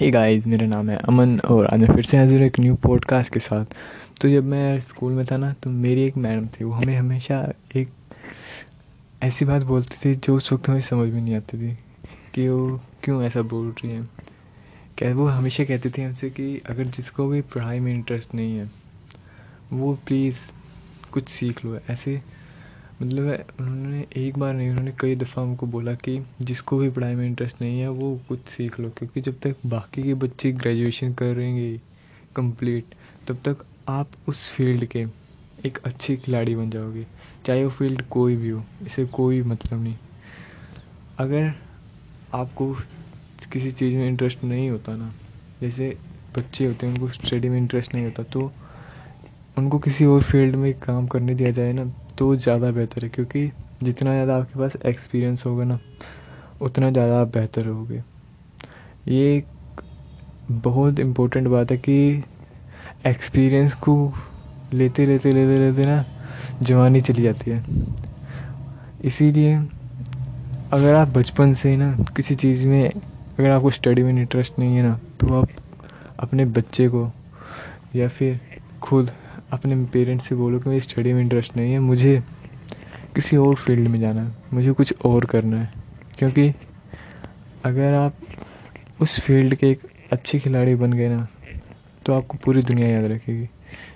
Hey guys मेरा नाम है अमन और आज मैं फिर से हाजिर एक न्यू पॉडकास्ट के साथ। तो जब मैं स्कूल में था ना तो मेरी एक मैडम थी, वो हमें हमेशा एक ऐसी बात बोलती थी जो उस वक्त हमें समझ में नहीं आती थी कि वो क्यों ऐसा बोल रही है। क्या वो हमेशा कहती थी हमसे कि अगर जिसको भी पढ़ाई में इंटरेस्ट नहीं है, वो प्लीज़ कुछ सीख लो, ऐसे मतलब उन्होंने एक बार नहीं, उन्होंने कई दफ़ा हमको बोला कि जिसको भी पढ़ाई में इंटरेस्ट नहीं है, वो कुछ सीख लो, क्योंकि जब तक बाकी के बच्चे ग्रेजुएशन करेंगे कंप्लीट तब तक आप उस फ़ील्ड के एक अच्छे खिलाड़ी बन जाओगे, चाहे वो फ़ील्ड कोई भी हो, इसे कोई मतलब नहीं। अगर आपको किसी चीज़ में इंटरेस्ट नहीं होता ना, जैसे बच्चे होते हैं, उनको स्टडी में इंटरेस्ट नहीं होता तो उनको किसी और फ़ील्ड में काम करने दिया जाए ना तो ज़्यादा बेहतर है, क्योंकि जितना ज़्यादा आपके पास एक्सपीरियंस होगा ना, उतना ज़्यादा आप बेहतर होगे ये एक बहुत इम्पोर्टेंट बात है कि एक्सपीरियंस को लेते लेते लेते लेते ना जवानी चली जाती है। इसीलिए अगर आप बचपन से ही ना किसी चीज़ में, अगर आपको स्टडी में इंटरेस्ट नहीं है ना तो आप अपने बच्चे को या फिर खुद अपने पेरेंट्स से बोलो कि मेरी स्टडी में इंटरेस्ट नहीं है, मुझे किसी और फ़ील्ड में जाना है, मुझे कुछ और करना है। क्योंकि अगर आप उस फ़ील्ड के एक अच्छे खिलाड़ी बन गए ना तो आपको पूरी दुनिया याद रखेगी।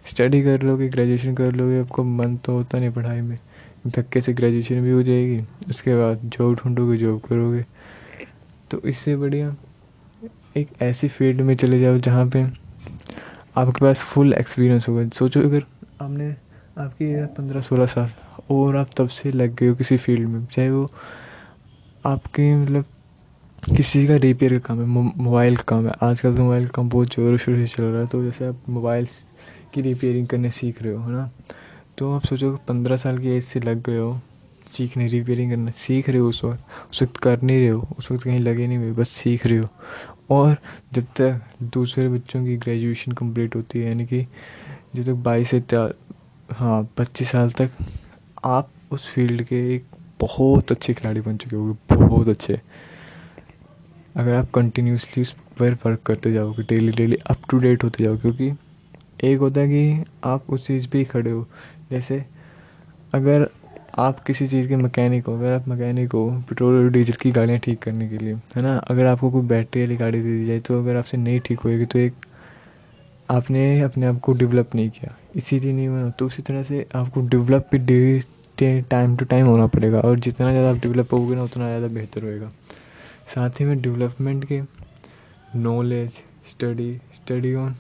स्टडी कर लोगे ग्रेजुएशन कर लोगे, आपको मन तो होता नहीं पढ़ाई में। धक्के से ग्रेजुएशन भी हो जाएगी, उसके बाद जॉब ढूंढोगे जॉब करोगे। तो इससे बढ़िया एक ऐसी फ़ील्ड में चले जाओ जहाँ पे आपके पास फुल एक्सपीरियंस होगा। सोचो अगर आपने आपकी पंद्रह सोलह साल और आप तब से लग गए हो किसी फ़ील्ड में चाहे वो आपके मतलब किसी का रिपेयर का काम है मोबाइल का काम है। आजकल तो मोबाइल का काम बहुत ज़ोरों शोरों से चल रहा है तो जैसे आप मोबाइल की रिपेयरिंग करने सीख रहे हो है ना? तो आप सोचो पंद्रह साल की एज से लग गए हो सीखने रिपेयरिंग करना, सीख रहे हो उस वक्त। उस वक्त कर नहीं रहे हो, उस वक्त कहीं लगे नहीं हुए, बस सीख रहे हो। और जब तक दूसरे बच्चों की ग्रेजुएशन कंप्लीट होती है, यानी कि जब तक बाईस से हाँ पच्चीस साल तक, आप उस फ़ील्ड के एक बहुत अच्छे खिलाड़ी बन चुके होगे, बहुत अच्छे। अगर आप कंटिन्यूसली उस पर वर्क करते जाओगे daily daily up to date होते जाओगे, क्योंकि एक होता है कि आप उस चीज़ पे ही खड़े हो। जैसे अगर आप किसी चीज़ के मैकेनिक हो, अगर आप मैकेनिक हो पेट्रोल और डीजल की गाड़ियाँ ठीक करने के लिए, है ना? अगर आपको कोई बैटरी वाली गाड़ी दे दी जाए तो अगर आपसे नहीं ठीक होएगी तो एक आपने अपने आप को डेवलप नहीं किया। इसीलिए नहीं हुआ तो उसी तरह से आपको डेवलप भी डे टाइम टू टाइम होना पड़ेगा, और जितना ज़्यादा आप डेवलप होगे ना, उतना ज़्यादा बेहतर होएगा। साथ ही में डेवलपमेंट के नॉलेज स्टडी स्टडी ऑन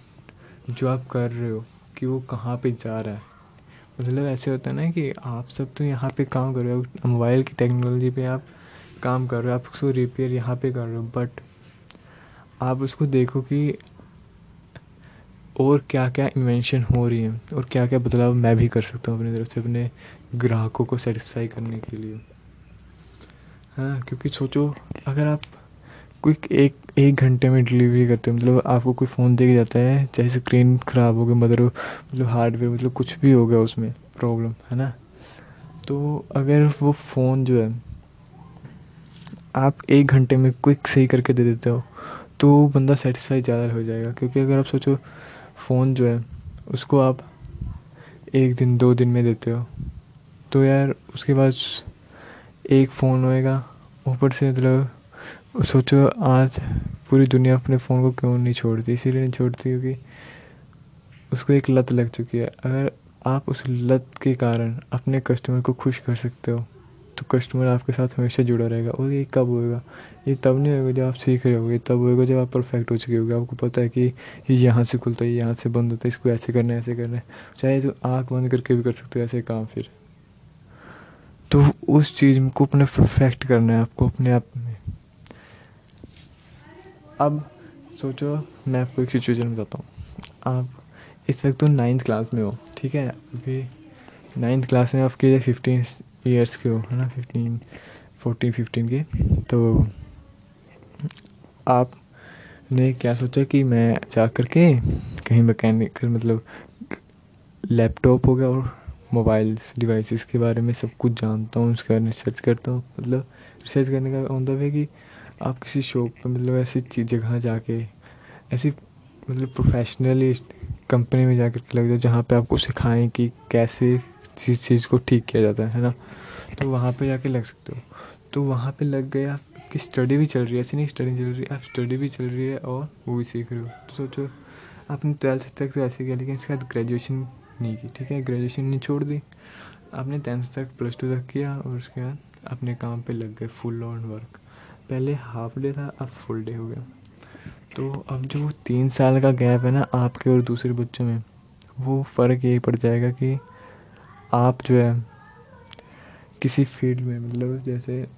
जो आप कर रहे हो, कि वो कहाँ पे जा रहा है। मतलब ऐसे होता है ना कि आप सब तो यहाँ पे काम कर रहे हो मोबाइल की टेक्नोलॉजी पे आप काम कर रहे हो, आप उसको रिपेयर यहाँ पे कर रहे हो बट आप उसको देखो कि और क्या क्या इन्वेंशन हो रही है और क्या क्या बदलाव मैं भी कर सकता हूँ अपनी तरफ़ से, अपने ग्राहकों को सेटिस्फाई करने के लिए। हाँ क्योंकि सोचो, अगर आप कोई एक एक घंटे में डिलीवरी करते हो। मतलब आपको कोई फ़ोन दे के जाता है, चाहे स्क्रीन ख़राब हो गई मदर मतलब हार्डवेयर मतलब कुछ भी हो गया उसमें प्रॉब्लम है ना? तो अगर वो फ़ोन जो है, आप एक घंटे में क्विक सही करके दे देते हो तो बंदा सेटिस्फाई ज़्यादा हो जाएगा। क्योंकि अगर आप सोचो फ़ोन जो है, उसको आप एक दिन, दो दिन में देते हो तो यार उसके बाद एक फ़ोन होएगा, ऊपर से मतलब सोचो आज पूरी दुनिया अपने फ़ोन को क्यों नहीं छोड़ती? इसीलिए नहीं छोड़ती क्योंकि उसको एक लत लग चुकी है। अगर आप उस लत के कारण अपने कस्टमर को खुश कर सकते हो तो कस्टमर आपके साथ हमेशा जुड़ा रहेगा। और ये कब होएगा? ये तब नहीं होगा जब आप सीख रहे होगे। तब होएगा जब आप परफेक्ट हो चुके होगे। आपको पता है कि ये यहाँ से खुलता है यहाँ से बंद होता है, इसको ऐसे करना है, ऐसे करना है। चाहे तो आँख बंद करके भी कर सकते हो, ऐसे काम फिर। तो उस चीज़ को अपने परफेक्ट करना है। आपको अपने आप अब सोचो, मैं आपको एक सिचुएशन बताता हूँ। आप इस वक्त तो नाइन्थ क्लास में हो, ठीक है? अभी नाइन्थ क्लास में आपके फिफ्टीन ईयर्स के हो, है ना? फिफ्टीन फोर्टीन फिफ्टीन के। तो आपने क्या सोचा कि मैं जा कर के कहीं मैकेनिकल मतलब लैपटॉप हो गया और मोबाइल्स डिवाइसेस के बारे में सब कुछ जानता हूँ, उसके बारे में रिसर्च करता हूँ। मतलब रिसर्च करने का मतलब है कि आप किसी शॉप पर मतलब ऐसी चीज़ जगह जाके, ऐसी मतलब प्रोफेशनली कंपनी में जाकर के लग जाओ, जहाँ पे आपको सिखाएँ कि कैसे चीज़ चीज़ को ठीक किया जाता है ना? तो वहाँ पे जाके लग सकते हो। तो वहाँ पे लग गए आपकी स्टडी भी चल रही है, ऐसी नहीं स्टडी चल रही है आप स्टडी भी चल रही है और वो भी सीख रहे हो। तो सोचो, आपने ट्वेल्थ तक तो ऐसे किया, लेकिन उसके बाद ग्रेजुएशन नहीं की, ठीक है? ग्रेजुएशन नहीं छोड़ दी। आपने टेंथ तक प्लस टू तक किया और उसके बाद अपने काम पे लग गए फुल ऑन वर्क पहले हाफ़ डे था, अब फुल डे हो गया। तो अब जो तीन साल का गैप है ना आपके और दूसरे बच्चों में, वो फ़र्क यही पड़ जाएगा कि आप जो है, किसी फ़ील्ड में मतलब जैसे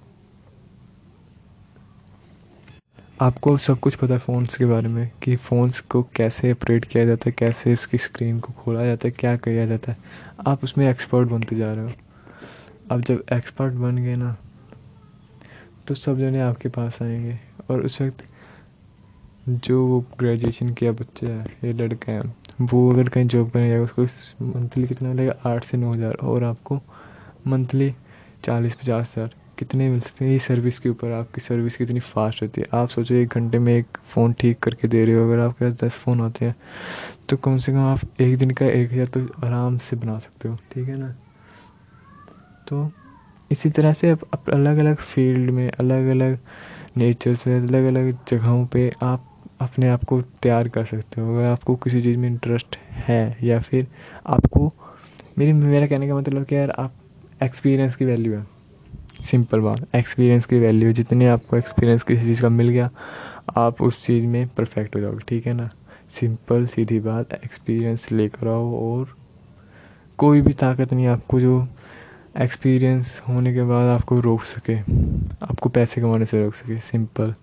आपको सब कुछ पता है फ़ोन्स के बारे में, कि फ़ोन्स को कैसे ऑपरेट किया जाता है, कैसे इसकी स्क्रीन को खोला जाता है, क्या किया जाता है। आप उसमें एक्सपर्ट बनते जा रहे हो। अब जब एक्सपर्ट बन गए ना तो सब जने आपके पास आएँगे। और उस वक्त जो वो ग्रेजुएशन किया बच्चा है, ये लड़का है, वो अगर कहीं जॉब करने जाएगा, उसको मंथली कितना मिलेगा? आठ से नौ हज़ार। और आपको मंथली चालीस, पचास हज़ार। कितने मिल सकते हैं? ये सर्विस के ऊपर आपकी सर्विस कितनी फास्ट होती है। आप सोचो, एक घंटे में एक फ़ोन ठीक करके दे रहे हो। अगर आपके पास दस फ़ोन होते हैं तो कम से कम आप एक दिन का एक हज़ार तो आराम से बना सकते हो। ठीक है ना? तो इसी तरह से आप अलग अलग फ़ील्ड में अलग अलग नेचर्स में अलग अलग जगहों पे आप अपने आप को तैयार कर सकते हो। अगर आपको किसी चीज़ में इंटरेस्ट है या फिर आपको, मेरी, मेरा कहने का मतलब कि यार आप एक्सपीरियंस की वैल्यू है। सिंपल बात एक्सपीरियंस की वैल्यू जितने आपको एक्सपीरियंस किसी चीज़ का मिल गया, आप उस चीज़ में परफेक्ट हो जाओगे, ठीक है ना? सिंपल सीधी बात एक्सपीरियंस लेकर आओ और कोई भी ताकत नहीं आपको जो एक्सपीरियंस होने के बाद आपको रोक सके। आपको पैसे कमाने से रोक सके सिंपल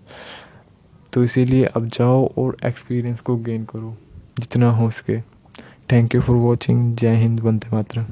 तो इसीलिए अब जाओ और एक्सपीरियंस को गेन करो, जितना हो सके। थैंक यू फॉर वॉचिंग जय हिंद, वंदे मातरम।